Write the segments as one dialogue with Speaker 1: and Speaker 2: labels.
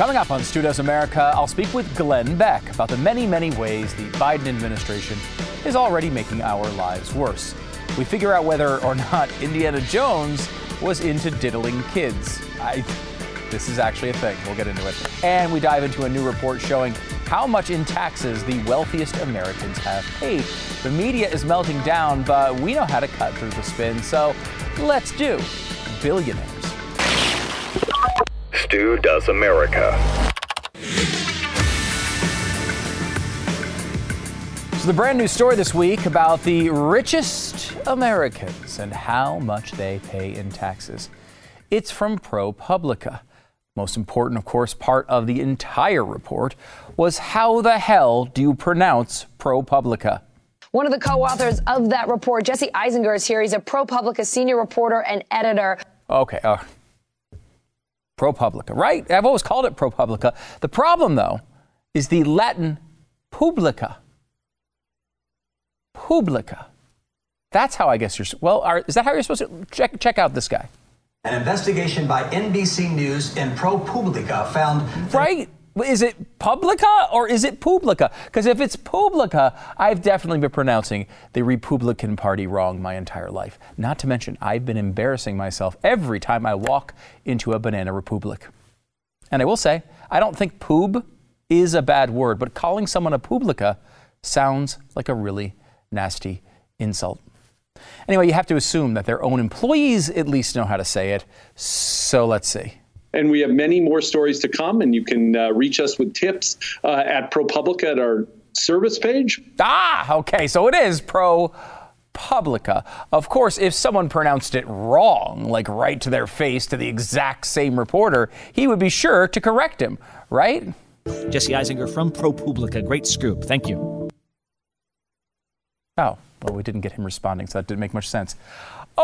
Speaker 1: Coming up on Stu Does America, I'll speak with Glenn Beck about the many, many ways the Biden administration is already making our lives worse. We figure out whether or not Indiana Jones was into diddling kids. I, this is actually a thing. We'll get into it. And we dive into a new report showing how much in taxes the wealthiest Americans have paid. The media is melting down, but we know how to cut through the spin, so let's do billionaires.
Speaker 2: Stu Does America.
Speaker 1: So, the brand new story this week about the richest Americans and how much they pay in taxes. It's from ProPublica. Most important, of course, part of the entire report was how the hell do you pronounce ProPublica?
Speaker 3: One of the co authors of that report, Jesse Eisinger, is here. He's a ProPublica senior reporter and editor.
Speaker 1: Okay, uh, ProPublica, right? I've always called it ProPublica. The problem, though, is the Latin publica. Publica. That's how I guess you're. Well, are, is that how you're supposed to check check out this guy?
Speaker 4: An investigation by NBC News and ProPublica found.
Speaker 1: Right? Is it Publica or is it Publica? Because if it's Publica, I've definitely been pronouncing the Republican Party wrong my entire life. Not to mention, I've been embarrassing myself every time I walk into a Banana Republic. And I will say, I don't think poob is a bad word, but calling someone a Publica sounds like a really nasty insult. Anyway, you have to assume that their own employees at least know how to say it. So let's see.
Speaker 5: And we have many more stories to come, and you can uh, reach us with tips uh, at ProPublica at our service page.
Speaker 1: Ah, okay, so it is ProPublica. Of course, if someone pronounced it wrong, like right to their face to the exact same reporter, he would be sure to correct him, right?
Speaker 6: Jesse Eisinger from ProPublica. Great scoop. Thank you.
Speaker 1: Oh, well, we didn't get him responding, so that didn't make much sense.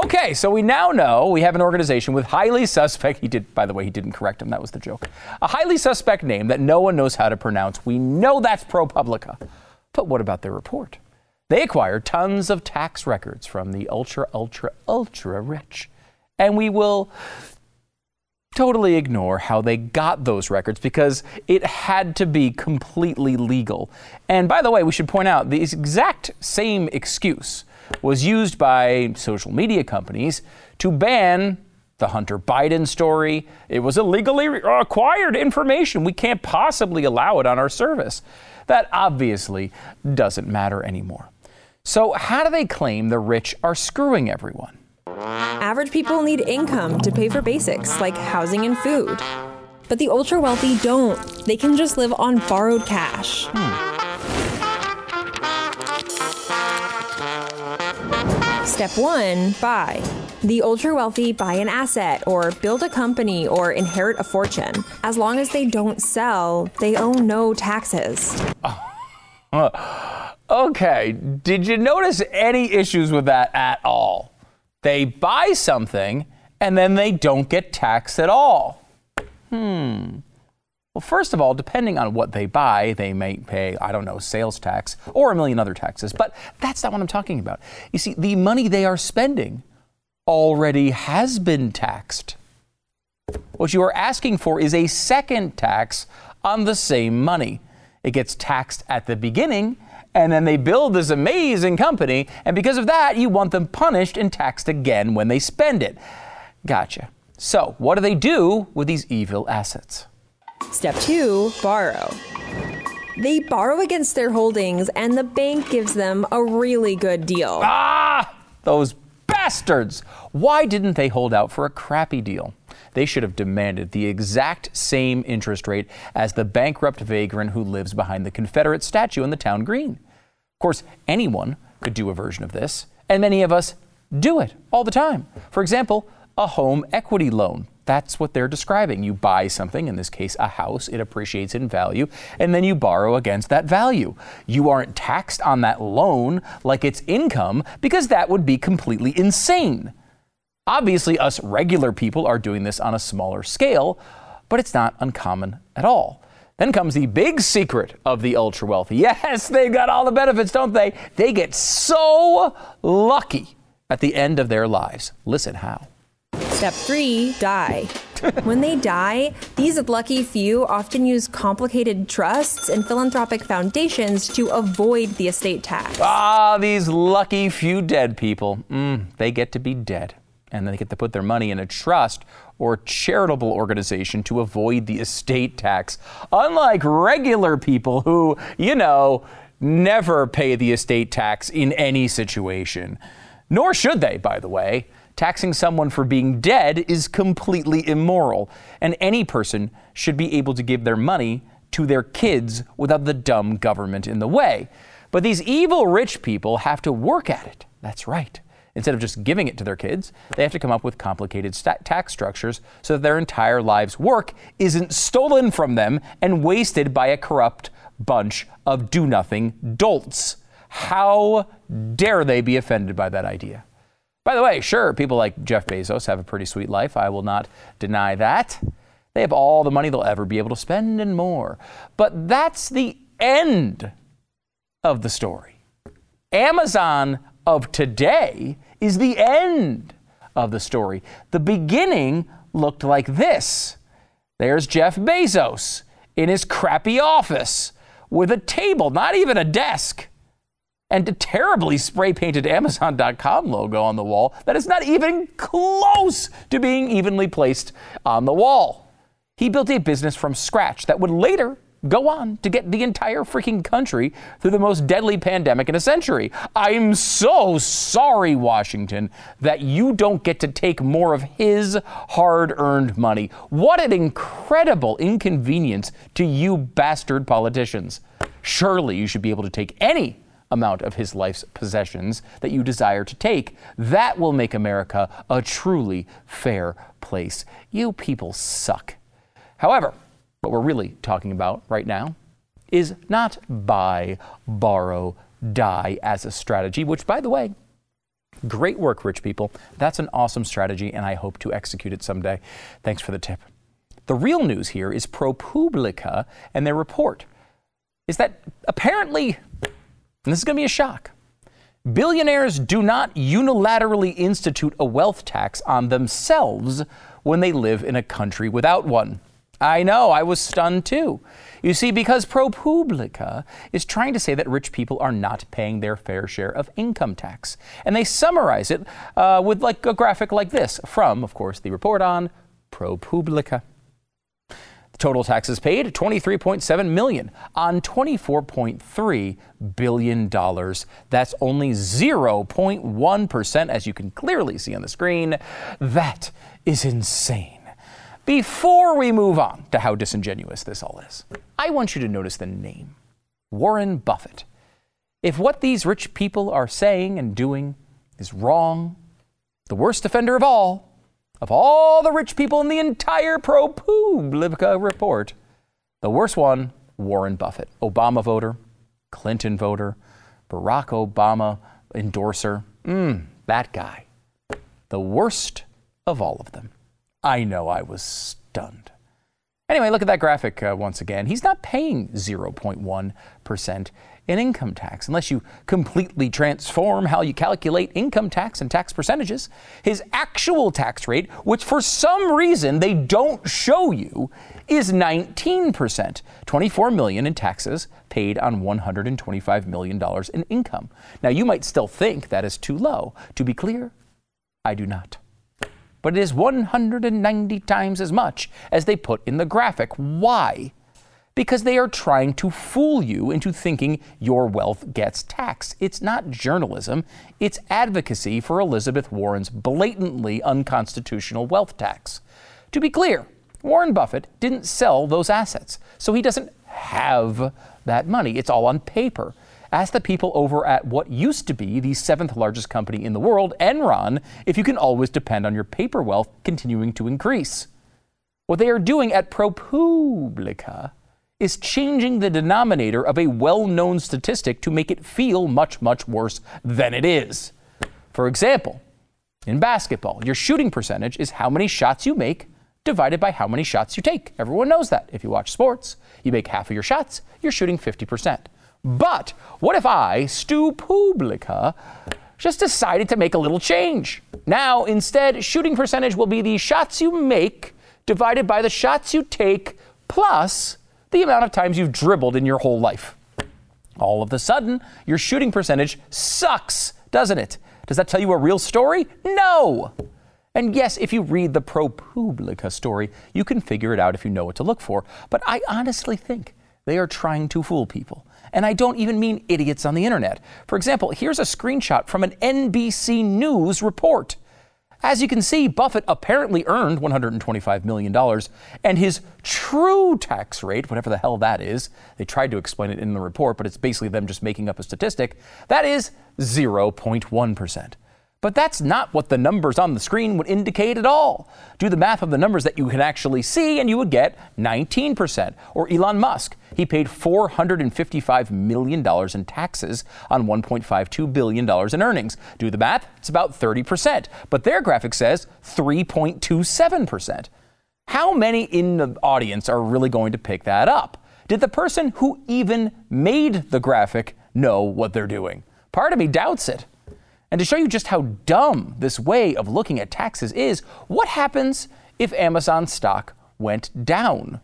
Speaker 1: Okay, so we now know we have an organization with highly suspect. He did, by the way, he didn't correct him. That was the joke. A highly suspect name that no one knows how to pronounce. We know that's ProPublica. But what about their report? They acquired tons of tax records from the ultra, ultra, ultra rich. And we will totally ignore how they got those records because it had to be completely legal. And by the way, we should point out the exact same excuse was used by social media companies to ban the Hunter Biden story. It was illegally acquired information. We can't possibly allow it on our service. That obviously doesn't matter anymore. So, how do they claim the rich are screwing everyone?
Speaker 7: Average people need income to pay for basics like housing and food. But the ultra wealthy don't. They can just live on borrowed cash. Hmm. Step one buy. The ultra wealthy buy an asset or build a company or inherit a fortune. As long as they don't sell, they owe no taxes.
Speaker 1: Okay, did you notice any issues with that at all? They buy something and then they don't get taxed at all. Hmm. Well, first of all, depending on what they buy, they may pay, I don't know, sales tax or a million other taxes. But that's not what I'm talking about. You see, the money they are spending already has been taxed. What you are asking for is a second tax on the same money. It gets taxed at the beginning, and then they build this amazing company, and because of that, you want them punished and taxed again when they spend it. Gotcha. So, what do they do with these evil assets?
Speaker 7: Step two borrow. They borrow against their holdings, and the bank gives them a really good deal.
Speaker 1: Ah, those bastards! Why didn't they hold out for a crappy deal? They should have demanded the exact same interest rate as the bankrupt vagrant who lives behind the Confederate statue in the town green. Of course, anyone could do a version of this, and many of us do it all the time. For example, a home equity loan. That's what they're describing. You buy something, in this case, a house, it appreciates in value, and then you borrow against that value. You aren't taxed on that loan like it's income because that would be completely insane. Obviously, us regular people are doing this on a smaller scale, but it's not uncommon at all. Then comes the big secret of the ultra wealthy. Yes, they've got all the benefits, don't they? They get so lucky at the end of their lives. Listen how.
Speaker 7: Step three die. when they die, these lucky few often use complicated trusts and philanthropic foundations to avoid the estate tax.
Speaker 1: Ah, these lucky few dead people. Mm, they get to be dead. And they get to put their money in a trust or charitable organization to avoid the estate tax. Unlike regular people who, you know, never pay the estate tax in any situation. Nor should they, by the way. Taxing someone for being dead is completely immoral, and any person should be able to give their money to their kids without the dumb government in the way. But these evil rich people have to work at it. That's right. Instead of just giving it to their kids, they have to come up with complicated st- tax structures so that their entire lives' work isn't stolen from them and wasted by a corrupt bunch of do nothing dolts. How dare they be offended by that idea? By the way, sure, people like Jeff Bezos have a pretty sweet life. I will not deny that. They have all the money they'll ever be able to spend and more. But that's the end of the story. Amazon of today is the end of the story. The beginning looked like this there's Jeff Bezos in his crappy office with a table, not even a desk and a terribly spray painted Amazon.com logo on the wall that is not even close to being evenly placed on the wall. He built a business from scratch that would later go on to get the entire freaking country through the most deadly pandemic in a century. I'm so sorry, Washington, that you don't get to take more of his hard earned money. What an incredible inconvenience to you bastard politicians. Surely you should be able to take any amount of his life's possessions that you desire to take. That will make America a truly fair place. You people suck. However, what we're really talking about right now is not buy, borrow, die as a strategy, which, by the way, great work, rich people. That's an awesome strategy, and I hope to execute it someday. Thanks for the tip. The real news here is ProPublica and their report is that apparently and this is going to be a shock. Billionaires do not unilaterally institute a wealth tax on themselves when they live in a country without one. I know, I was stunned too. You see, because ProPublica is trying to say that rich people are not paying their fair share of income tax. And they summarize it uh, with like a graphic like this from, of course, the report on ProPublica. Total taxes paid 23.7 million on 24.3 billion dollars. That's only 0.1% as you can clearly see on the screen. That is insane. Before we move on to how disingenuous this all is, I want you to notice the name. Warren Buffett. If what these rich people are saying and doing is wrong, the worst offender of all of all the rich people in the entire pro ProPublica report, the worst one, Warren Buffett, Obama voter, Clinton voter, Barack Obama endorser. Mmm, that guy. The worst of all of them. I know I was stunned. Anyway, look at that graphic uh, once again. He's not paying 0.1% in income tax unless you completely transform how you calculate income tax and tax percentages. His actual tax rate, which for some reason they don't show you, is 19%, 24 million in taxes paid on 125 million dollars in income. Now you might still think that is too low. To be clear, I do not. But it is 190 times as much as they put in the graphic. Why? Because they are trying to fool you into thinking your wealth gets taxed. It's not journalism, it's advocacy for Elizabeth Warren's blatantly unconstitutional wealth tax. To be clear, Warren Buffett didn't sell those assets, so he doesn't have that money. It's all on paper. Ask the people over at what used to be the seventh largest company in the world, Enron, if you can always depend on your paper wealth continuing to increase. What they are doing at ProPublica is changing the denominator of a well known statistic to make it feel much, much worse than it is. For example, in basketball, your shooting percentage is how many shots you make divided by how many shots you take. Everyone knows that. If you watch sports, you make half of your shots, you're shooting 50%. But what if I, Stu Publica, just decided to make a little change? Now, instead, shooting percentage will be the shots you make divided by the shots you take plus the amount of times you've dribbled in your whole life. All of a sudden, your shooting percentage sucks, doesn't it? Does that tell you a real story? No! And yes, if you read the ProPublica story, you can figure it out if you know what to look for. But I honestly think they are trying to fool people. And I don't even mean idiots on the internet. For example, here's a screenshot from an NBC News report. As you can see, Buffett apparently earned $125 million, and his true tax rate, whatever the hell that is, they tried to explain it in the report, but it's basically them just making up a statistic, that is 0.1%. But that's not what the numbers on the screen would indicate at all. Do the math of the numbers that you can actually see, and you would get 19%. Or Elon Musk, he paid $455 million in taxes on $1.52 billion in earnings. Do the math, it's about 30%. But their graphic says 3.27%. How many in the audience are really going to pick that up? Did the person who even made the graphic know what they're doing? Part of me doubts it. And to show you just how dumb this way of looking at taxes is, what happens if Amazon stock went down?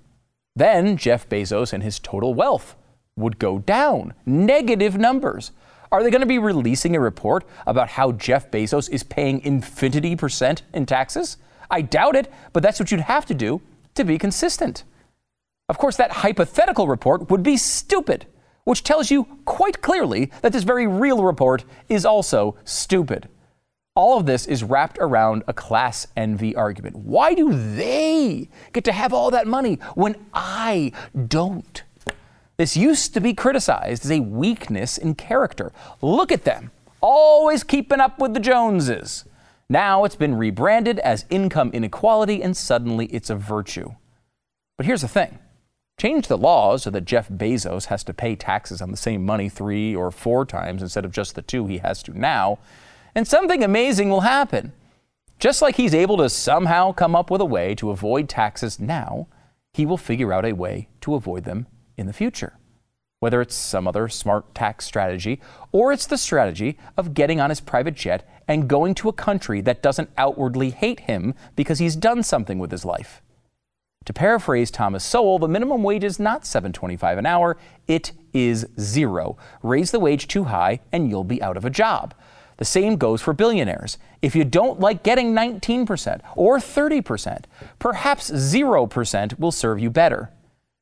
Speaker 1: Then Jeff Bezos and his total wealth would go down. Negative numbers. Are they going to be releasing a report about how Jeff Bezos is paying infinity percent in taxes? I doubt it, but that's what you'd have to do to be consistent. Of course, that hypothetical report would be stupid which tells you quite clearly that this very real report is also stupid. All of this is wrapped around a class envy argument. Why do they get to have all that money when I don't? This used to be criticized as a weakness in character. Look at them, always keeping up with the Joneses. Now it's been rebranded as income inequality, and suddenly it's a virtue. But here's the thing Change the laws so that Jeff Bezos has to pay taxes on the same money three or four times instead of just the two he has to now, and something amazing will happen. Just like he's able to somehow come up with a way to avoid taxes now, he will figure out a way to avoid them in the future. Whether it's some other smart tax strategy or it's the strategy of getting on his private jet and going to a country that doesn't outwardly hate him because he's done something with his life. To paraphrase Thomas Sowell, the minimum wage is not 7.25 an hour, it is zero. Raise the wage too high and you'll be out of a job. The same goes for billionaires. If you don't like getting 19% or 30%, perhaps 0% will serve you better.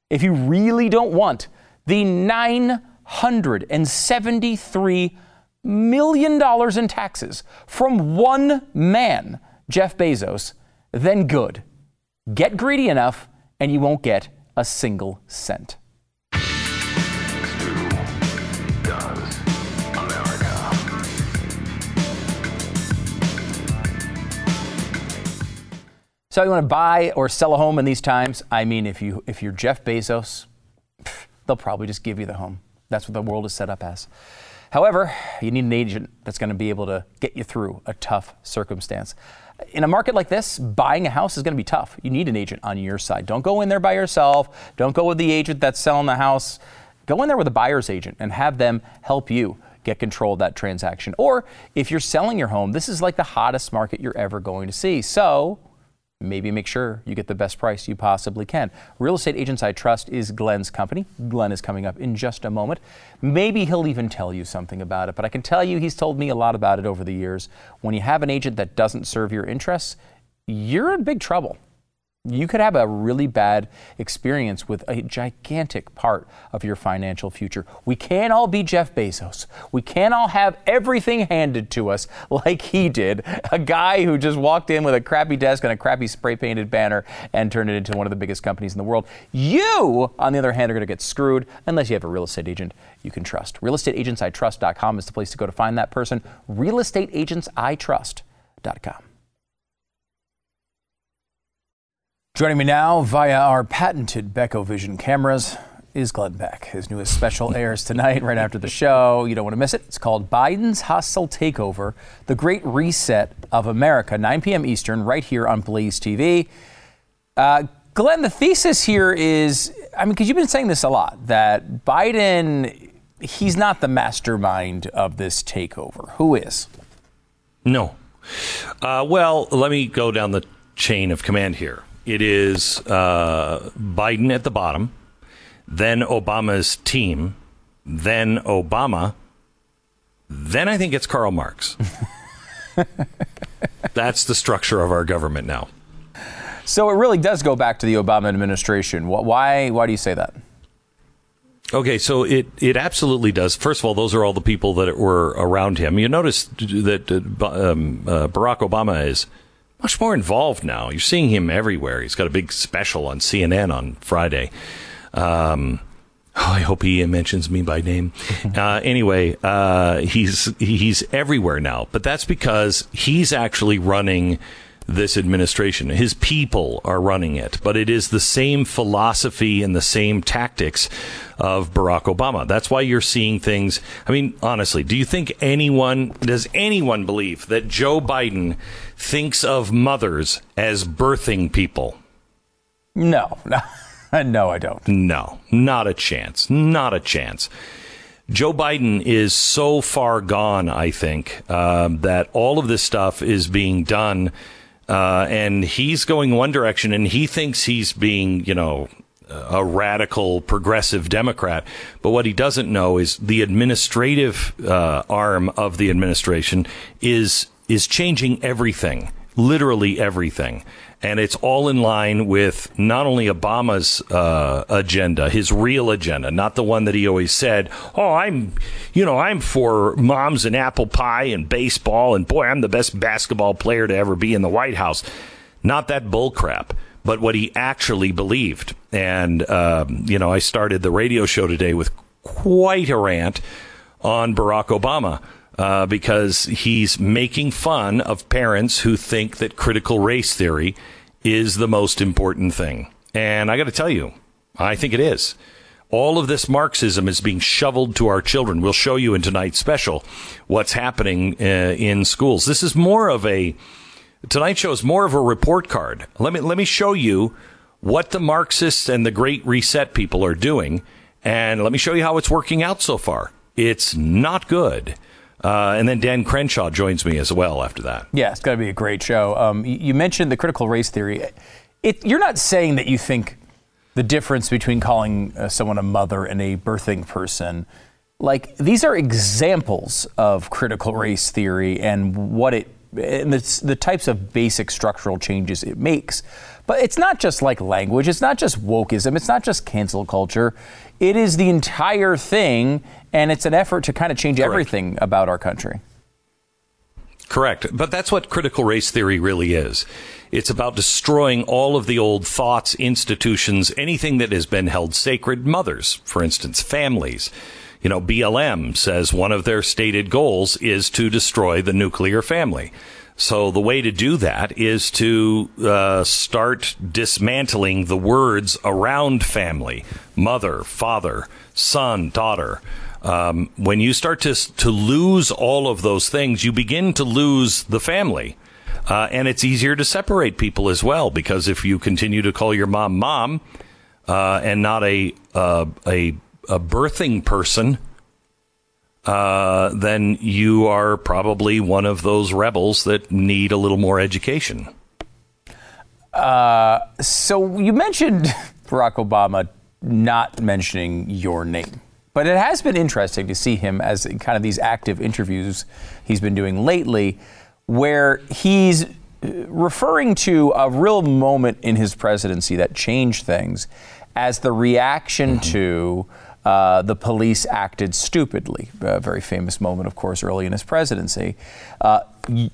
Speaker 1: If you really don't want the $973 million in taxes from one man, Jeff Bezos, then good. Get greedy enough, and you won't get a single cent. So you want to buy or sell a home in these times? I mean, if you if you're Jeff Bezos, they'll probably just give you the home. That's what the world is set up as. However, you need an agent that's going to be able to get you through a tough circumstance in a market like this, buying a house is going to be tough. You need an agent on your side. Don't go in there by yourself. Don't go with the agent that's selling the house. Go in there with a buyer's agent and have them help you get control of that transaction. Or if you're selling your home, this is like the hottest market you're ever going to see. So maybe make sure you get the best price you possibly can. Real Estate Agents I Trust is Glenn's company. Glenn is coming up in just a moment. Maybe he'll even tell you something about it, but I can tell you he's told me a lot about it over the years. When you have an agent that doesn't serve your interests, you're in big trouble you could have a really bad experience with a gigantic part of your financial future. We can't all be Jeff Bezos. We can't all have everything handed to us like he did. A guy who just walked in with a crappy desk and a crappy spray painted banner and turned it into one of the biggest companies in the world. You, on the other hand, are going to get screwed unless you have a real estate agent you can trust. RealestateAgentsITrust.com is the place to go to find that person. RealestateAgentsITrust.com. Joining me now via our patented Becko Vision cameras is Glenn Beck. His newest special airs tonight, right after the show. You don't want to miss it. It's called Biden's Hostile Takeover The Great Reset of America, 9 p.m. Eastern, right here on Blaze TV. Uh, Glenn, the thesis here is I mean, because you've been saying this a lot, that Biden, he's not the mastermind of this takeover. Who is?
Speaker 8: No. Uh, well, let me go down the chain of command here. It is uh, Biden at the bottom, then Obama's team, then Obama, then I think it's Karl Marx. That's the structure of our government now.
Speaker 1: So it really does go back to the Obama administration. Why? Why do you say that?
Speaker 8: Okay, so it, it absolutely does. First of all, those are all the people that were around him. You notice that uh, um, uh, Barack Obama is much more involved now. You're seeing him everywhere. He's got a big special on CNN on Friday. Um, oh, I hope he mentions me by name. Uh, anyway, uh, he's he's everywhere now, but that's because he's actually running this administration. His people are running it, but it is the same philosophy and the same tactics of Barack Obama. That's why you're seeing things. I mean, honestly, do you think anyone, does anyone believe that Joe Biden thinks of mothers as birthing people?
Speaker 1: No, no, no, I don't.
Speaker 8: No, not a chance. Not a chance. Joe Biden is so far gone, I think, um, that all of this stuff is being done uh, and he's going one direction, and he thinks he's being, you know, a radical progressive Democrat. But what he doesn't know is the administrative uh, arm of the administration is is changing everything, literally everything and it's all in line with not only Obama's uh, agenda, his real agenda, not the one that he always said, "Oh, I'm, you know, I'm for moms and apple pie and baseball, and boy, I'm the best basketball player to ever be in the White House." Not that bullcrap, but what he actually believed. And um, you know, I started the radio show today with quite a rant on Barack Obama uh, because he's making fun of parents who think that critical race theory is the most important thing. And I got to tell you, I think it is. All of this Marxism is being shoveled to our children. We'll show you in tonight's special what's happening uh, in schools. This is more of a tonight's show is more of a report card. Let me let me show you what the Marxists and the Great Reset people are doing, and let me show you how it's working out so far. It's not good. Uh, and then Dan Crenshaw joins me as well after that.
Speaker 1: Yeah, it's going to be a great show. Um, you mentioned the critical race theory. It, you're not saying that you think the difference between calling uh, someone a mother and a birthing person, like these are examples of critical race theory and what it and the, the types of basic structural changes it makes. But it's not just like language. It's not just wokeism. It's not just cancel culture. It is the entire thing and it's an effort to kind of change Correct. everything about our country.
Speaker 8: Correct. But that's what critical race theory really is. It's about destroying all of the old thoughts, institutions, anything that has been held sacred. Mothers, for instance, families. You know, BLM says one of their stated goals is to destroy the nuclear family. So the way to do that is to uh, start dismantling the words around family, mother, father, son, daughter. Um, when you start to to lose all of those things, you begin to lose the family. Uh, and it's easier to separate people as well because if you continue to call your mom mom uh, and not a, uh, a a birthing person, uh, then you are probably one of those rebels that need a little more education.
Speaker 1: Uh, so you mentioned Barack Obama not mentioning your name. But it has been interesting to see him as kind of these active interviews he's been doing lately, where he's uh, referring to a real moment in his presidency that changed things as the reaction mm-hmm. to uh, the police acted stupidly. A very famous moment, of course, early in his presidency. Uh,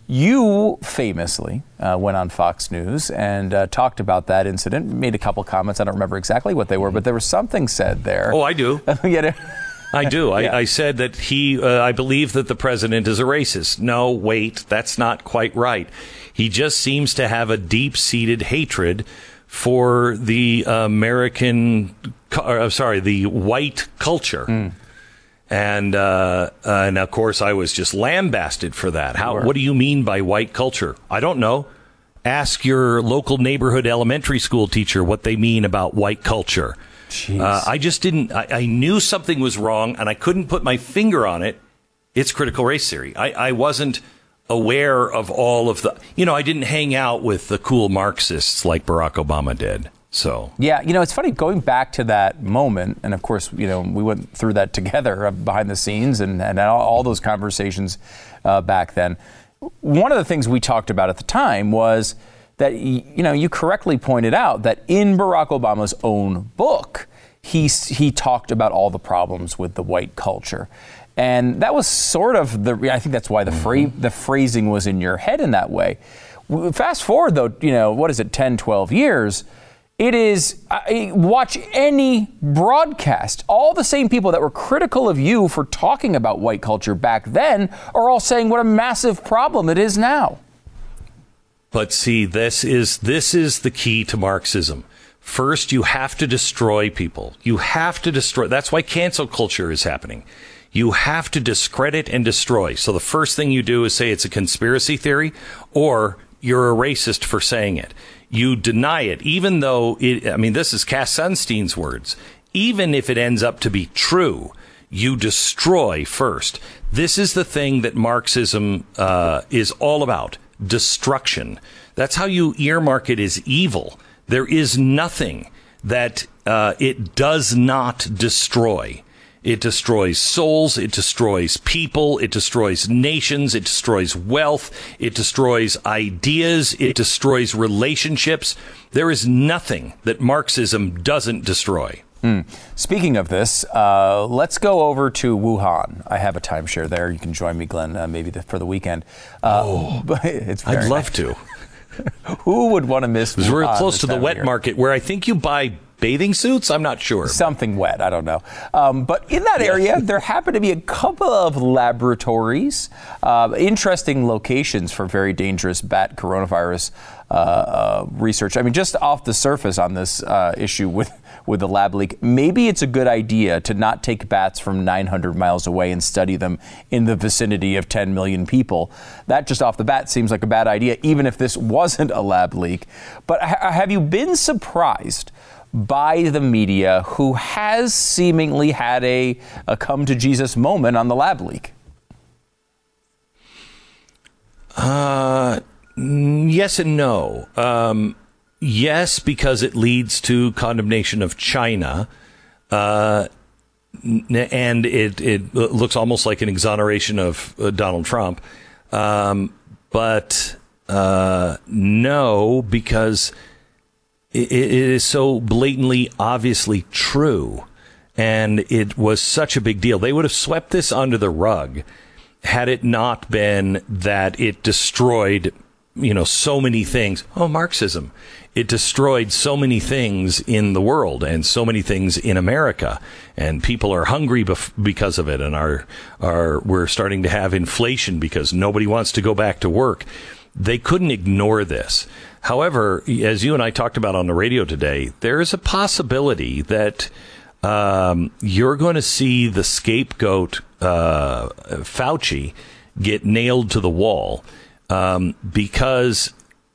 Speaker 1: you famously uh, went on Fox News and uh, talked about that incident, made a couple comments. I don't remember exactly what they were, but there was something said there.
Speaker 8: Oh, I do. I do. I, yeah. I, said that he, uh, I believe that the president is a racist. No, wait, that's not quite right. He just seems to have a deep seated hatred for the American, uh, sorry, the white culture.
Speaker 1: Hmm.
Speaker 8: And uh, uh, and of course, I was just lambasted for that. How? What do you mean by white culture? I don't know. Ask your local neighborhood elementary school teacher what they mean about white culture. Uh, I just didn't. I, I knew something was wrong, and I couldn't put my finger on it. It's critical race theory. I, I wasn't aware of all of the. You know, I didn't hang out with the cool Marxists like Barack Obama did. So
Speaker 1: Yeah, you know, it's funny going back to that moment, and of course, you know, we went through that together behind the scenes and, and all, all those conversations uh, back then. One of the things we talked about at the time was that, you know, you correctly pointed out that in Barack Obama's own book, he, he talked about all the problems with the white culture. And that was sort of the, I think that's why the, fra- mm-hmm. the phrasing was in your head in that way. Fast forward, though, you know, what is it, 10, 12 years? It is, I watch any broadcast. All the same people that were critical of you for talking about white culture back then are all saying what a massive problem it is now.
Speaker 8: But see, this is this is the key to Marxism. First, you have to destroy people. You have to destroy. That's why cancel culture is happening. You have to discredit and destroy. So the first thing you do is say it's a conspiracy theory, or you're a racist for saying it. You deny it, even though it. I mean, this is Cass Sunstein's words. Even if it ends up to be true, you destroy first. This is the thing that Marxism uh, is all about destruction. That's how you earmark it as evil. There is nothing that uh, it does not destroy. It destroys souls. It destroys people. It destroys nations. It destroys wealth. It destroys ideas. It destroys relationships. There is nothing that Marxism doesn't destroy.
Speaker 1: Speaking of this, uh, let's go over to Wuhan. I have a timeshare there. You can join me, Glenn, uh, maybe the, for the weekend. Uh, oh, but it's
Speaker 8: I'd love
Speaker 1: nice.
Speaker 8: to.
Speaker 1: Who would want to miss?
Speaker 8: Because we're close to the wet market where I think you buy bathing suits. I'm not sure.
Speaker 1: Something wet, I don't know. Um, but in that area, there happen to be a couple of laboratories, uh, interesting locations for very dangerous bat coronavirus uh, uh, research. I mean, just off the surface on this uh, issue with, with the lab leak, maybe it's a good idea to not take bats from 900 miles away and study them in the vicinity of 10 million people. That just off the bat seems like a bad idea, even if this wasn't a lab leak. But ha- have you been surprised? By the media who has seemingly had a, a come to Jesus moment on the lab leak.
Speaker 8: Uh, yes and no. Um, yes, because it leads to condemnation of China. Uh, and it, it looks almost like an exoneration of uh, Donald Trump. Um, but uh, no, because it, it is so blatantly, obviously true. And it was such a big deal. They would have swept this under the rug had it not been that it destroyed, you know, so many things. Oh, Marxism. It destroyed so many things in the world and so many things in America. And people are hungry bef- because of it and are, are, we're starting to have inflation because nobody wants to go back to work. They couldn't ignore this. However, as you and I talked about on the radio today, there is a possibility that um, you're going to see the scapegoat uh, Fauci get nailed to the wall um, because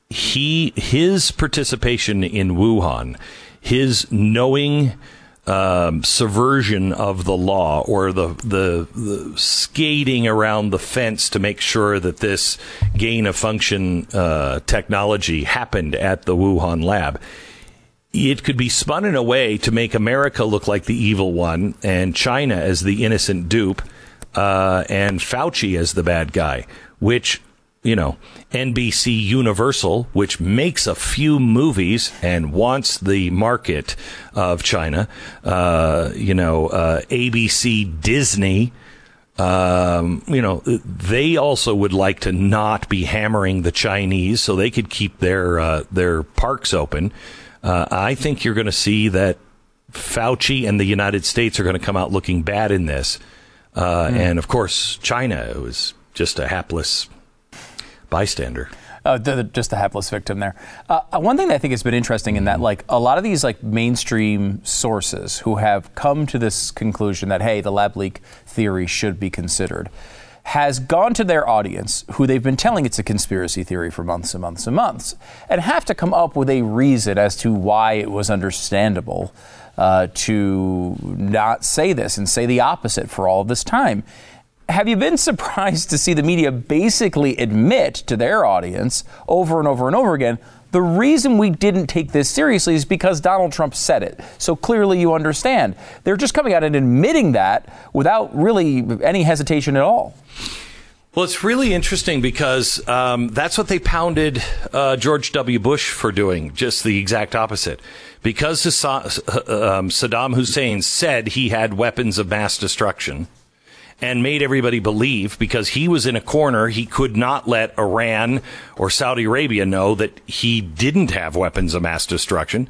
Speaker 8: he his participation in Wuhan, his knowing um, subversion of the law or the, the the skating around the fence to make sure that this gain of function uh, technology happened at the Wuhan lab. It could be spun in a way to make America look like the evil one and China as the innocent dupe, uh, and Fauci as the bad guy, which, you know, NBC Universal, which makes a few movies and wants the market of China, uh, you know, uh, ABC Disney, um, you know, they also would like to not be hammering the Chinese so they could keep their uh, their parks open. Uh, I think you're going to see that Fauci and the United States are going to come out looking bad in this, uh, and of course, China was just a hapless bystander.
Speaker 1: Uh, the, the, just the hapless victim there. Uh, uh, one thing that I think has been interesting in that, like a lot of these like mainstream sources who have come to this conclusion that hey, the lab leak theory should be considered, has gone to their audience, who they've been telling it's a conspiracy theory for months and months and months, and have to come up with a reason as to why it was understandable uh, to not say this and say the opposite for all of this time. Have you been surprised to see the media basically admit to their audience over and over and over again? The reason we didn't take this seriously is because Donald Trump said it. So clearly you understand. They're just coming out and admitting that without really any hesitation at all.
Speaker 8: Well, it's really interesting because um, that's what they pounded uh, George W. Bush for doing, just the exact opposite. Because uh, um, Saddam Hussein said he had weapons of mass destruction and made everybody believe because he was in a corner, he could not let Iran or Saudi Arabia know that he didn't have weapons of mass destruction.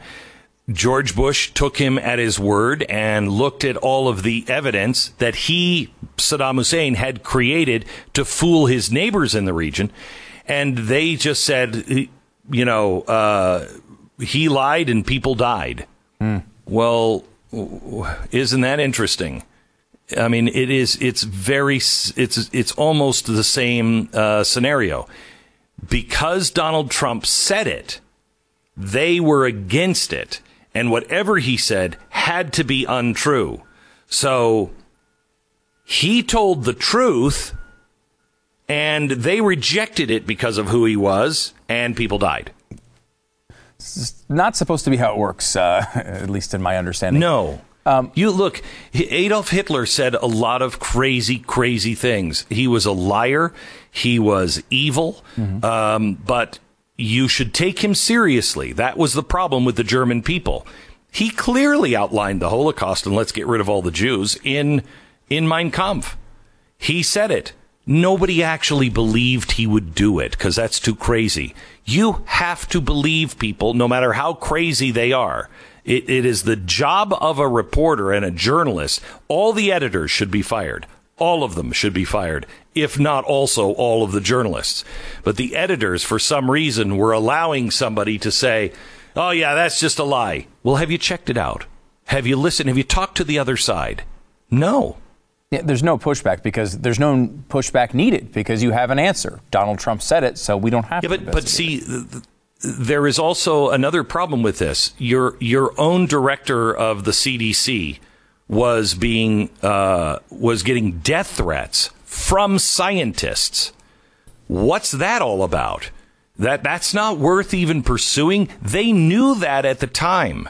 Speaker 8: George Bush took him at his word and looked at all of the evidence that he, Saddam Hussein, had created to fool his neighbors in the region. And they just said, you know, uh, he lied and people died. Mm. Well, isn't that interesting? I mean, it is. It's very. It's it's almost the same uh, scenario because Donald Trump said it. They were against it, and whatever he said had to be untrue. So he told the truth, and they rejected it because of who he was, and people died.
Speaker 1: It's not supposed to be how it works, uh, at least in my understanding.
Speaker 8: No. Um, you look, Adolf Hitler said a lot of crazy, crazy things. He was a liar. He was evil. Mm-hmm. Um, but you should take him seriously. That was the problem with the German people. He clearly outlined the Holocaust and let's get rid of all the Jews in, in Mein Kampf. He said it. Nobody actually believed he would do it because that's too crazy. You have to believe people no matter how crazy they are. It, it is the job of a reporter and a journalist. All the editors should be fired. All of them should be fired, if not also all of the journalists. But the editors, for some reason, were allowing somebody to say, oh, yeah, that's just a lie. Well, have you checked it out? Have you listened? Have you talked to the other side? No.
Speaker 1: Yeah, there's no pushback because there's no pushback needed because you have an answer. Donald Trump said it, so we don't have
Speaker 8: yeah,
Speaker 1: to.
Speaker 8: But, but see, the, there is also another problem with this. Your your own director of the CDC was being uh, was getting death threats from scientists. What's that all about? That that's not worth even pursuing. They knew that at the time.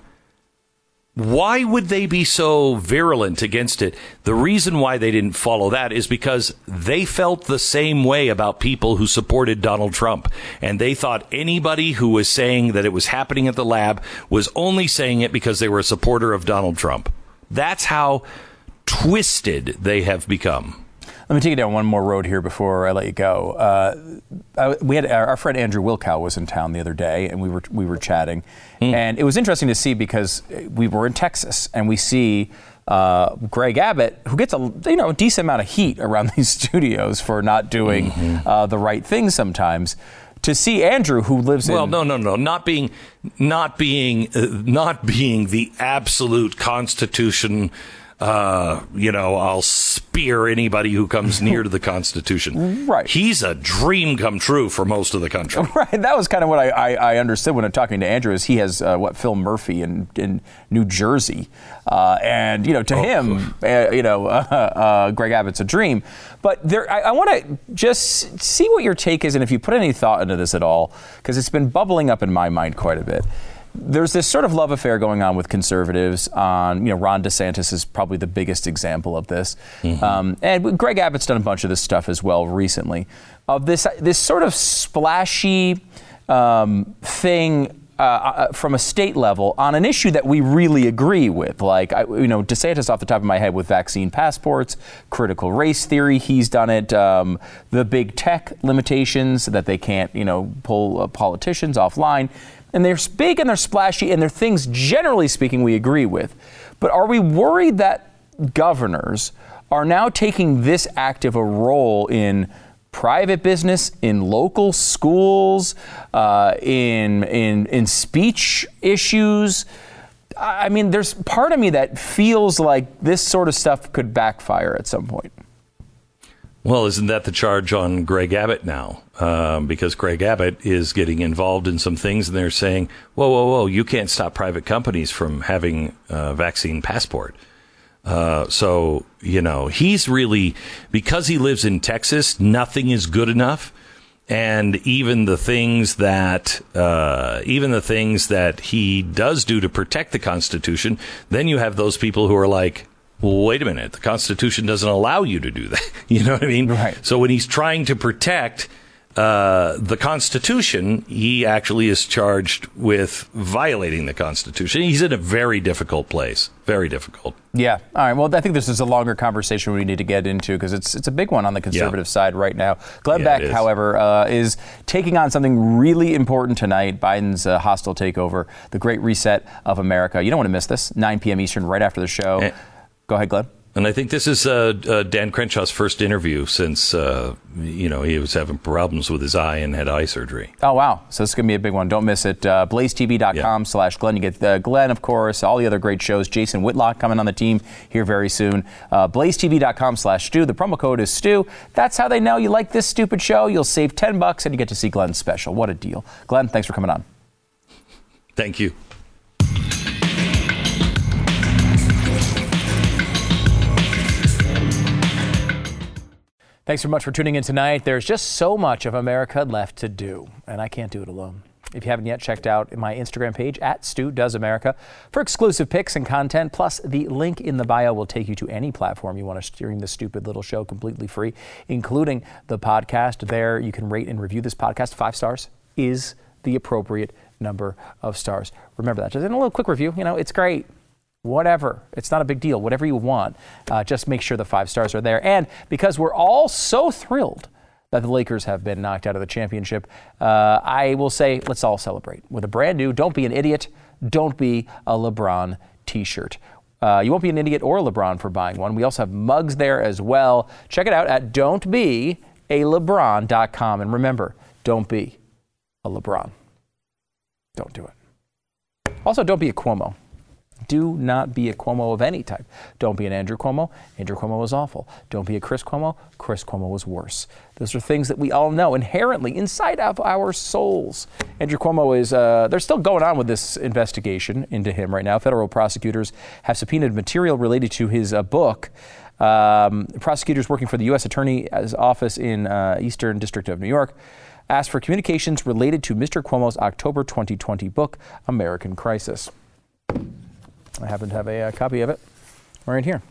Speaker 8: Why would they be so virulent against it? The reason why they didn't follow that is because they felt the same way about people who supported Donald Trump. And they thought anybody who was saying that it was happening at the lab was only saying it because they were a supporter of Donald Trump. That's how twisted they have become.
Speaker 1: Let me take you down one more road here before I let you go. Uh, I, we had our, our, friend Andrew Wilkow was in town the other day, and we were we were chatting, mm. and it was interesting to see because we were in Texas, and we see uh, Greg Abbott, who gets a you know a decent amount of heat around these studios for not doing mm-hmm. uh, the right thing sometimes. To see Andrew, who lives
Speaker 8: well,
Speaker 1: in
Speaker 8: well, no, no, no, not being, not being, uh, not being the absolute Constitution uh, you know, I'll spear anybody who comes near to the Constitution.
Speaker 1: Right.
Speaker 8: He's a dream come true for most of the country.
Speaker 1: Right. That was kind of what I, I, I understood when I'm talking to Andrew. Is he has uh, what Phil Murphy in in New Jersey, uh, and you know, to oh. him, uh, you know, uh, Greg Abbott's a dream. But there, I, I want to just see what your take is, and if you put any thought into this at all, because it's been bubbling up in my mind quite a bit there's this sort of love affair going on with conservatives. On you know, Ron DeSantis is probably the biggest example of this, mm-hmm. um, and Greg Abbott's done a bunch of this stuff as well recently. Of this this sort of splashy um, thing. Uh, uh, from a state level on an issue that we really agree with, like I, you know DeSantis off the top of my head with vaccine passports, critical race theory, he's done it. Um, the big tech limitations that they can't you know pull uh, politicians offline and they're big and they're splashy and they're things, generally speaking, we agree with. But are we worried that governors are now taking this active a role in private business, in local schools, uh, in, in, in speech issues. I mean, there's part of me that feels like this sort of stuff could backfire at some point.
Speaker 8: Well, isn't that the charge on Greg Abbott now? Um, because Greg Abbott is getting involved in some things, and they're saying, "Whoa, whoa, whoa! You can't stop private companies from having a vaccine passport." Uh, so you know, he's really because he lives in Texas. Nothing is good enough, and even the things that uh, even the things that he does do to protect the Constitution, then you have those people who are like, wait a minute, the Constitution doesn't allow you to do that. You know what I mean?
Speaker 1: Right.
Speaker 8: So when he's trying to protect uh, the Constitution, he actually is charged with violating the Constitution. He's in a very difficult place. Very difficult.
Speaker 1: Yeah. All right. Well, I think this is a longer conversation we need to get into because it's it's a big one on the conservative
Speaker 8: Yeah.
Speaker 1: side right now. Glenn
Speaker 8: Yeah,
Speaker 1: Beck, however, uh, is taking on something really important tonight. Biden's uh, hostile takeover, the Great Reset of America. You don't want to miss this. 9 p.m. Eastern, right after the show.
Speaker 8: Eh.
Speaker 1: Go ahead, Glenn.
Speaker 8: And I think this is uh, uh, Dan Crenshaw's first interview since uh, you know he was having problems with his eye and had eye surgery.
Speaker 1: Oh, wow. So this is going to be a big one. Don't miss it. Uh, BlazeTV.com/slash Glenn. You get uh, Glenn, of course, all the other great shows. Jason Whitlock coming on the team here very soon. Uh, BlazeTV.com slash Stu. The promo code is Stu. That's how they know you like this stupid show. You'll save 10 bucks and you get to see Glenn's special. What a deal. Glenn, thanks for coming on.
Speaker 8: Thank you.
Speaker 1: Thanks so much for tuning in tonight. There's just so much of America left to do, and I can't do it alone. If you haven't yet checked out my Instagram page at Stu Does America for exclusive pics and content, plus the link in the bio will take you to any platform you want to stream this stupid little show completely free, including the podcast. There you can rate and review this podcast. Five stars is the appropriate number of stars. Remember that. Just in a little quick review, you know, it's great whatever. It's not a big deal. Whatever you want, uh, just make sure the five stars are there. And because we're all so thrilled that the Lakers have been knocked out of the championship, uh, I will say let's all celebrate with a brand new "Don't Be an Idiot, Don't Be a LeBron" T-shirt. Uh, you won't be an idiot or a LeBron for buying one. We also have mugs there as well. Check it out at don'tbealebron.com. And remember, don't be a LeBron. Don't do it. Also, don't be a Cuomo. Do not be a Cuomo of any type. Don't be an Andrew Cuomo. Andrew Cuomo was awful. Don't be a Chris Cuomo. Chris Cuomo was worse. Those are things that we all know inherently inside of our souls. Andrew Cuomo is, uh, they're still going on with this investigation into him right now. Federal prosecutors have subpoenaed material related to his uh, book. Um, prosecutors working for the U.S. Attorney's Office in uh, Eastern District of New York asked for communications related to Mr. Cuomo's October 2020 book, American Crisis. I happen to have a uh, copy of it right here.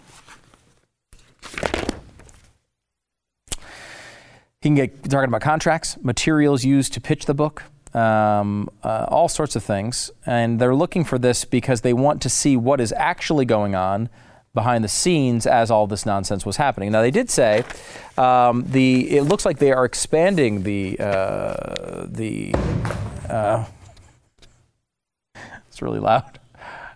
Speaker 1: He can get talking about contracts, materials used to pitch the book, um, uh, all sorts of things. And they're looking for this because they want to see what is actually going on behind the scenes as all this nonsense was happening. Now they did say um, the it looks like they are expanding the uh, the. Uh, it's really loud.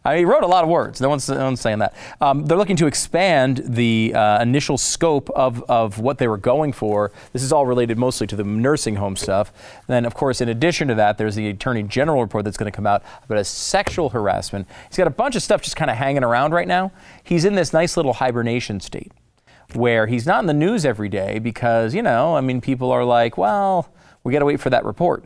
Speaker 1: I mean, he wrote a lot of words. No one's, no one's saying that. Um, they're looking to expand the uh, initial scope of, of what they were going for. This is all related mostly to the nursing home stuff. Then, of course, in addition to that, there's the Attorney General report that's going to come out about a sexual harassment. He's got a bunch of stuff just kind of hanging around right now. He's in this nice little hibernation state where he's not in the news every day because, you know, I mean, people are like, well, we got to wait for that report.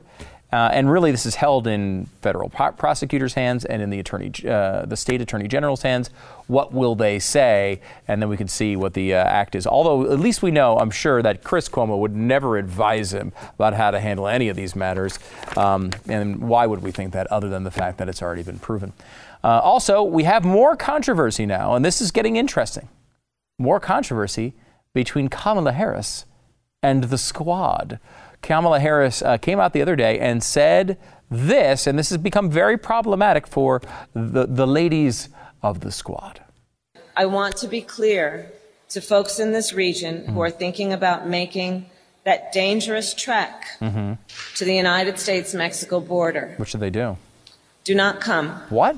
Speaker 1: Uh, and really, this is held in federal pro- prosecutors' hands and in the attorney, uh, the state attorney general's hands. What will they say? And then we can see what the uh, act is. Although, at least we know, I'm sure, that Chris Cuomo would never advise him about how to handle any of these matters. Um, and why would we think that, other than the fact that it's already been proven? Uh, also, we have more controversy now, and this is getting interesting. More controversy between Kamala Harris and the squad. Kamala Harris uh, came out the other day and said this, and this has become very problematic for the, the ladies of the squad.
Speaker 9: I want to be clear to folks in this region who are thinking about making that dangerous trek
Speaker 1: Mm-hmm.
Speaker 9: to the United States Mexico border.
Speaker 1: What should they do?
Speaker 9: Do not come.
Speaker 1: What?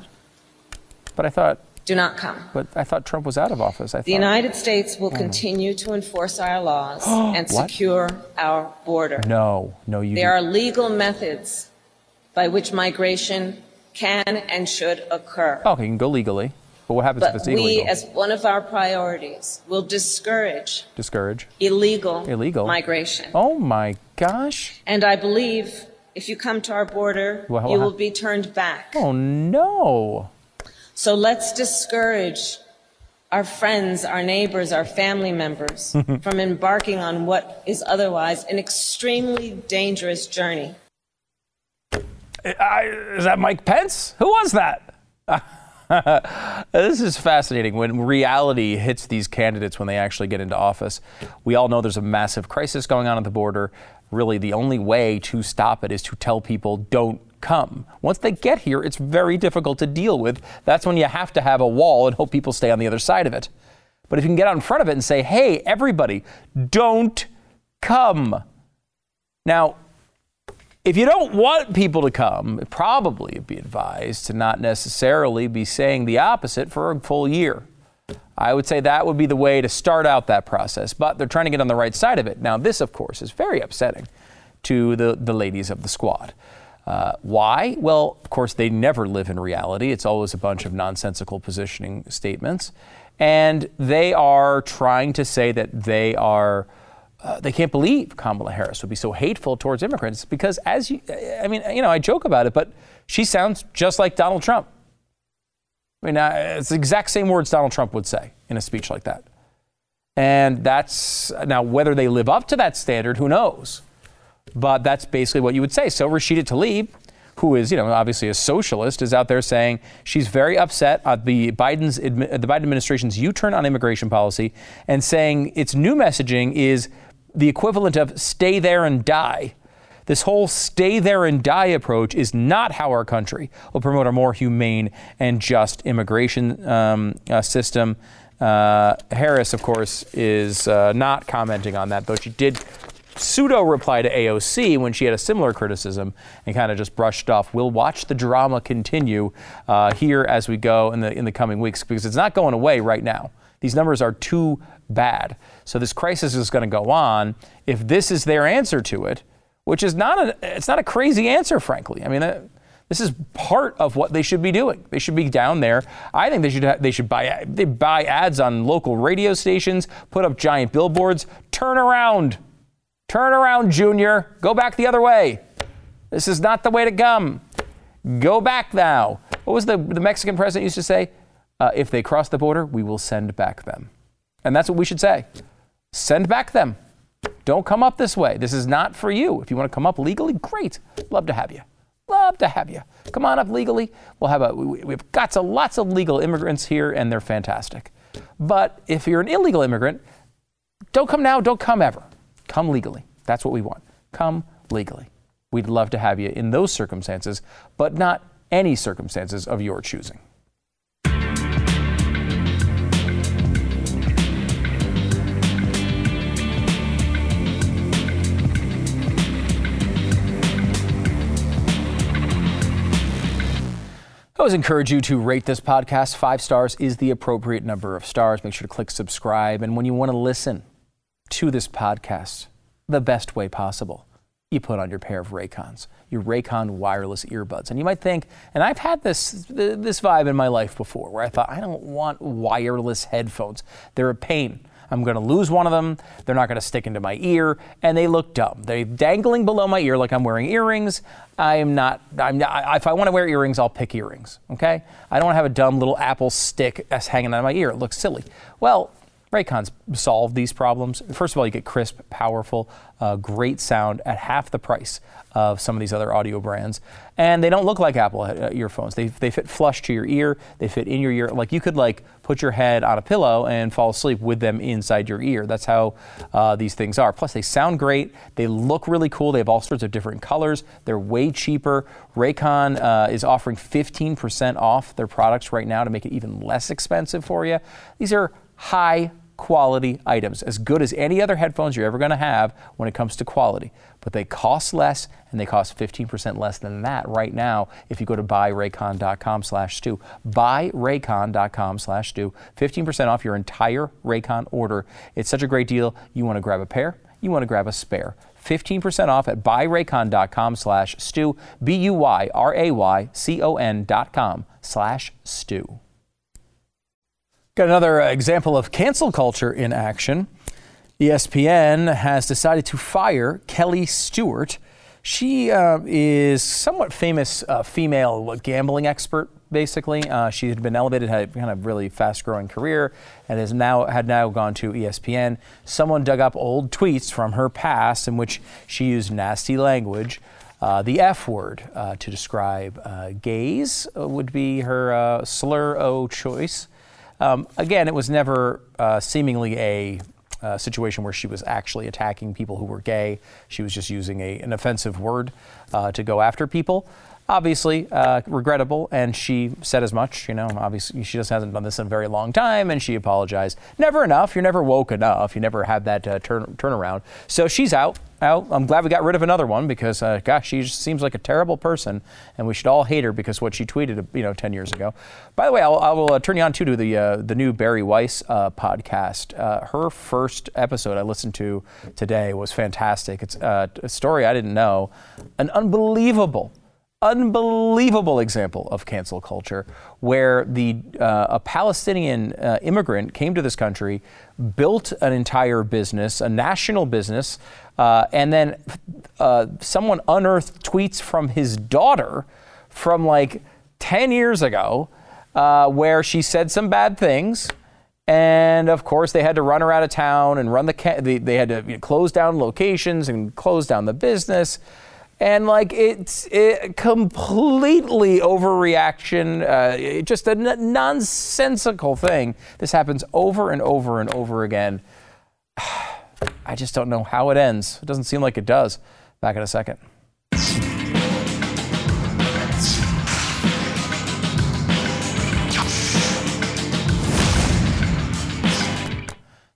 Speaker 1: But I thought
Speaker 9: do not come.
Speaker 1: But I thought Trump was out of office. I
Speaker 9: The. United States will oh. continue to enforce our laws and secure our border.
Speaker 1: No, no, you.
Speaker 9: There are legal methods by which migration can and should occur.
Speaker 1: Oh, okay, you can go legally. But what happens if
Speaker 9: But
Speaker 1: it's
Speaker 9: we, as one of our priorities, will discourage
Speaker 1: Discourage.
Speaker 9: illegal,
Speaker 1: Illegal.
Speaker 9: migration.
Speaker 1: Oh my gosh.
Speaker 9: And I believe if you come to our border,
Speaker 1: Well,
Speaker 9: you will be turned back.
Speaker 1: Oh no.
Speaker 9: So let's discourage our friends, our neighbors, our family members from embarking on what is otherwise an extremely dangerous journey.
Speaker 1: I, is that Mike Pence? Who was that? this is fascinating when reality hits these candidates when they actually get into office. We all know there's a massive crisis going on at the border. Really, the only way to stop it is to tell people don't come. Once they get here, it's very difficult to deal with. That's when you have to have a wall and hope people stay on the other side of it. But if you can get out in front of it and say, hey, everybody, don't come. Now, if you don't want people to come, probably be advised to not necessarily be saying the opposite for a full year. I would say that would be the way to start out that process, but they're trying to get on the right side of it. Now, this, of course, is very upsetting to the, the ladies of the squad. Uh, why? Well, of course, they never live in reality. It's always a bunch of nonsensical positioning statements. And they are trying to say that they are uh, they can't believe Kamala Harris would be so hateful towards immigrants because, as you, I mean, you know, I joke about it, but she sounds just like Donald Trump. I mean, uh, it's the exact same words Donald Trump would say in a speech like that. And that's now whether they live up to that standard, who knows? But that's basically what you would say. So Rashida Tlaib, who is, you know, obviously a socialist, is out there saying she's very upset at the Biden's the Biden administration's U-turn on immigration policy, and saying its new messaging is the equivalent of "stay there and die." This whole stay there and die approach is not how our country will promote a more humane and just immigration um, uh, system. Uh, Harris, of course, is uh, not commenting on that, though she did pseudo reply to AOC when she had a similar criticism and kind of just brushed off. We'll watch the drama continue uh, here as we go in the in the coming weeks because it's not going away right now. These numbers are too bad. So this crisis is going to go on. If this is their answer to it, which is not a it's not a crazy answer, frankly. I mean. Uh, this is part of what they should be doing. They should be down there. I think they should ha- they should buy they buy ads on local radio stations, put up giant billboards, turn around. Turn around, Junior. Go back the other way. This is not the way to come. Go back now. What was the, the Mexican president used to say? Uh, if they cross the border, we will send back them. And that's what we should say. Send back them. Don't come up this way. This is not for you. If you want to come up legally, great. Love to have you. Love to have you. Come on up legally. We'll have a, we- we've got some, lots of legal immigrants here, and they're fantastic. But if you're an illegal immigrant, don't come now, don't come ever. Come legally. That's what we want. Come legally. We'd love to have you in those circumstances, but not any circumstances of your choosing. I always encourage you to rate this podcast. Five stars is the appropriate number of stars. Make sure to click subscribe. And when you want to listen to this podcast the best way possible, you put on your pair of Raycons, your Raycon wireless earbuds. And you might think, and I've had this this vibe in my life before, where I thought I don't want wireless headphones. They're a pain. I'm going to lose one of them. They're not going to stick into my ear, and they look dumb. They're dangling below my ear like I'm wearing earrings. I'm not. I'm not. If I want to wear earrings, I'll pick earrings. Okay. I don't have a dumb little Apple stick that's hanging out of my ear. It looks silly. Well. Raycons solve these problems. First of all, you get crisp, powerful, uh, great sound at half the price of some of these other audio brands. And they don't look like Apple uh, earphones. They, they fit flush to your ear. They fit in your ear. Like you could like put your head on a pillow and fall asleep with them inside your ear. That's how uh, these things are. Plus, they sound great. They look really cool. They have all sorts of different colors. They're way cheaper. Raycon uh, is offering 15% off their products right now to make it even less expensive for you. These are high quality items, as good as any other headphones you're ever going to have when it comes to quality. But they cost less, and they cost 15% less than that right now if you go to buyraycon.com slash stu. Buyraycon.com slash stu. 15% off your entire Raycon order. It's such a great deal. You want to grab a pair, you want to grab a spare. 15% off at buyraycon.com slash stu, B-U-Y-R-A-Y-C-O-N dot com slash stu. Got another example of cancel culture in action. ESPN has decided to fire Kelly Stewart. She uh, is somewhat famous uh, female gambling expert. Basically, uh, she had been elevated, had a kind of really fast-growing career, and has now had now gone to ESPN. Someone dug up old tweets from her past in which she used nasty language. Uh, the F word uh, to describe uh, gays would be her slur o choice. Um, again, it was never seemingly a uh, situation where she was actually attacking people who were gay. She was just using a, an offensive word uh, to go after people. Obviously, uh, regrettable, and she said as much. You know, obviously, she just hasn't done this in a very long time, and she apologized. Never enough. You're never woke enough. You never had that uh, turn turnaround. So she's out out. I'm glad we got rid of another one because, uh, gosh, she just seems like a terrible person, and we should all hate her because what she tweeted, you know, 10 years ago. By the way, I'll, I will uh, turn you on too to the uh, the new Bari Weiss uh, podcast. Uh, her first episode I listened to today was fantastic. It's uh, a story I didn't know, an unbelievable unbelievable example of cancel culture where the uh, a Palestinian uh, immigrant came to this country, built an entire business, a national business, uh, and then uh, someone unearthed tweets from his daughter from like 10 years ago uh, where she said some bad things. And of course, they had to run her out of town and run the, ca- they, they had to you know, close down locations and close down the business and like it's it, completely overreaction, uh, just a n- nonsensical thing. This happens over and over and over again. I just don't know how it ends. It doesn't seem like it does. Back in a second.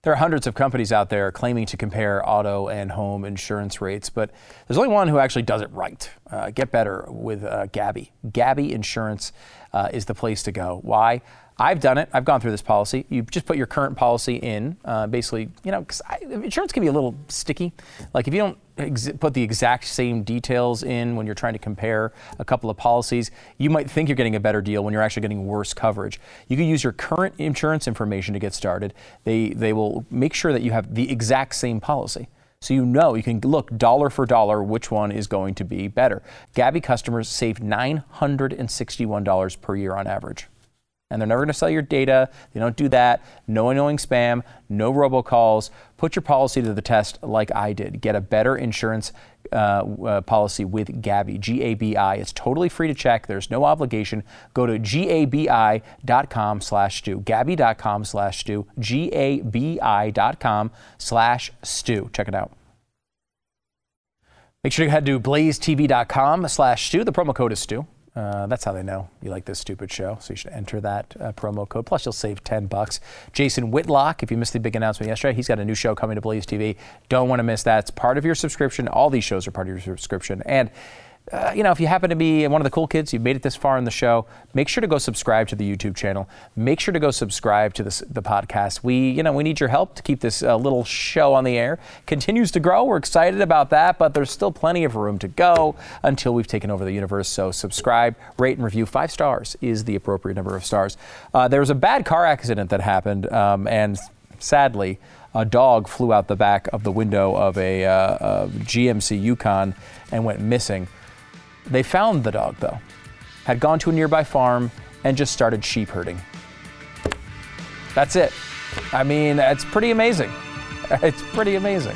Speaker 1: There are hundreds of companies out there claiming to compare auto and home insurance rates, but there's only one who actually does it right. Uh, get better with uh, Gabby. Gabi Insurance uh, is the place to go. Why? I've done it. I've gone through this policy. You just put your current policy in. Uh, basically, you know, because insurance can be a little sticky. Like if you don't ex- put the exact same details in when you're trying to compare a couple of policies, you might think you're getting a better deal when you're actually getting worse coverage. You can use your current insurance information to get started. They they will make sure that you have the exact same policy. So you know you can look dollar for dollar which one is going to be better. Gabi customers save $961 per year on average and they're never going to sell your data. They don't do that. No annoying spam, no robocalls. Put your policy to the test like I did. Get a better insurance uh, uh, policy with Gabi, G A B I. It's totally free to check. There's no obligation. Go to gabi.com slash stu, gabi.com slash stu, gabi.com slash stu. Check it out. Make sure you head to blazetv.com slash stu. The promo code is stu. Uh, that's how they know you like this stupid show. So you should enter that uh, promo code. Plus, you'll save 10 bucks. Jason Whitlock, if you missed the big announcement yesterday, he's got a new show coming to Blaze TV. Don't want to miss that. It's part of your subscription. All these shows are part of your subscription. And uh, you know, if you happen to be one of the cool kids, you've made it this far in the show, make sure to go subscribe to the YouTube channel. Make sure to go subscribe to this, the podcast. We, you know, we need your help to keep this uh, little show on the air. Continues to grow. We're excited about that, but there's still plenty of room to go until we've taken over the universe. So subscribe, rate, and review. Five stars is the appropriate number of stars. Uh, there was a bad car accident that happened, um, and sadly, a dog flew out the back of the window of a, uh, a GMC Yukon and went missing. They found the dog, though, had gone to a nearby farm and just started sheep herding. That's it. I mean, it's pretty amazing. It's pretty amazing.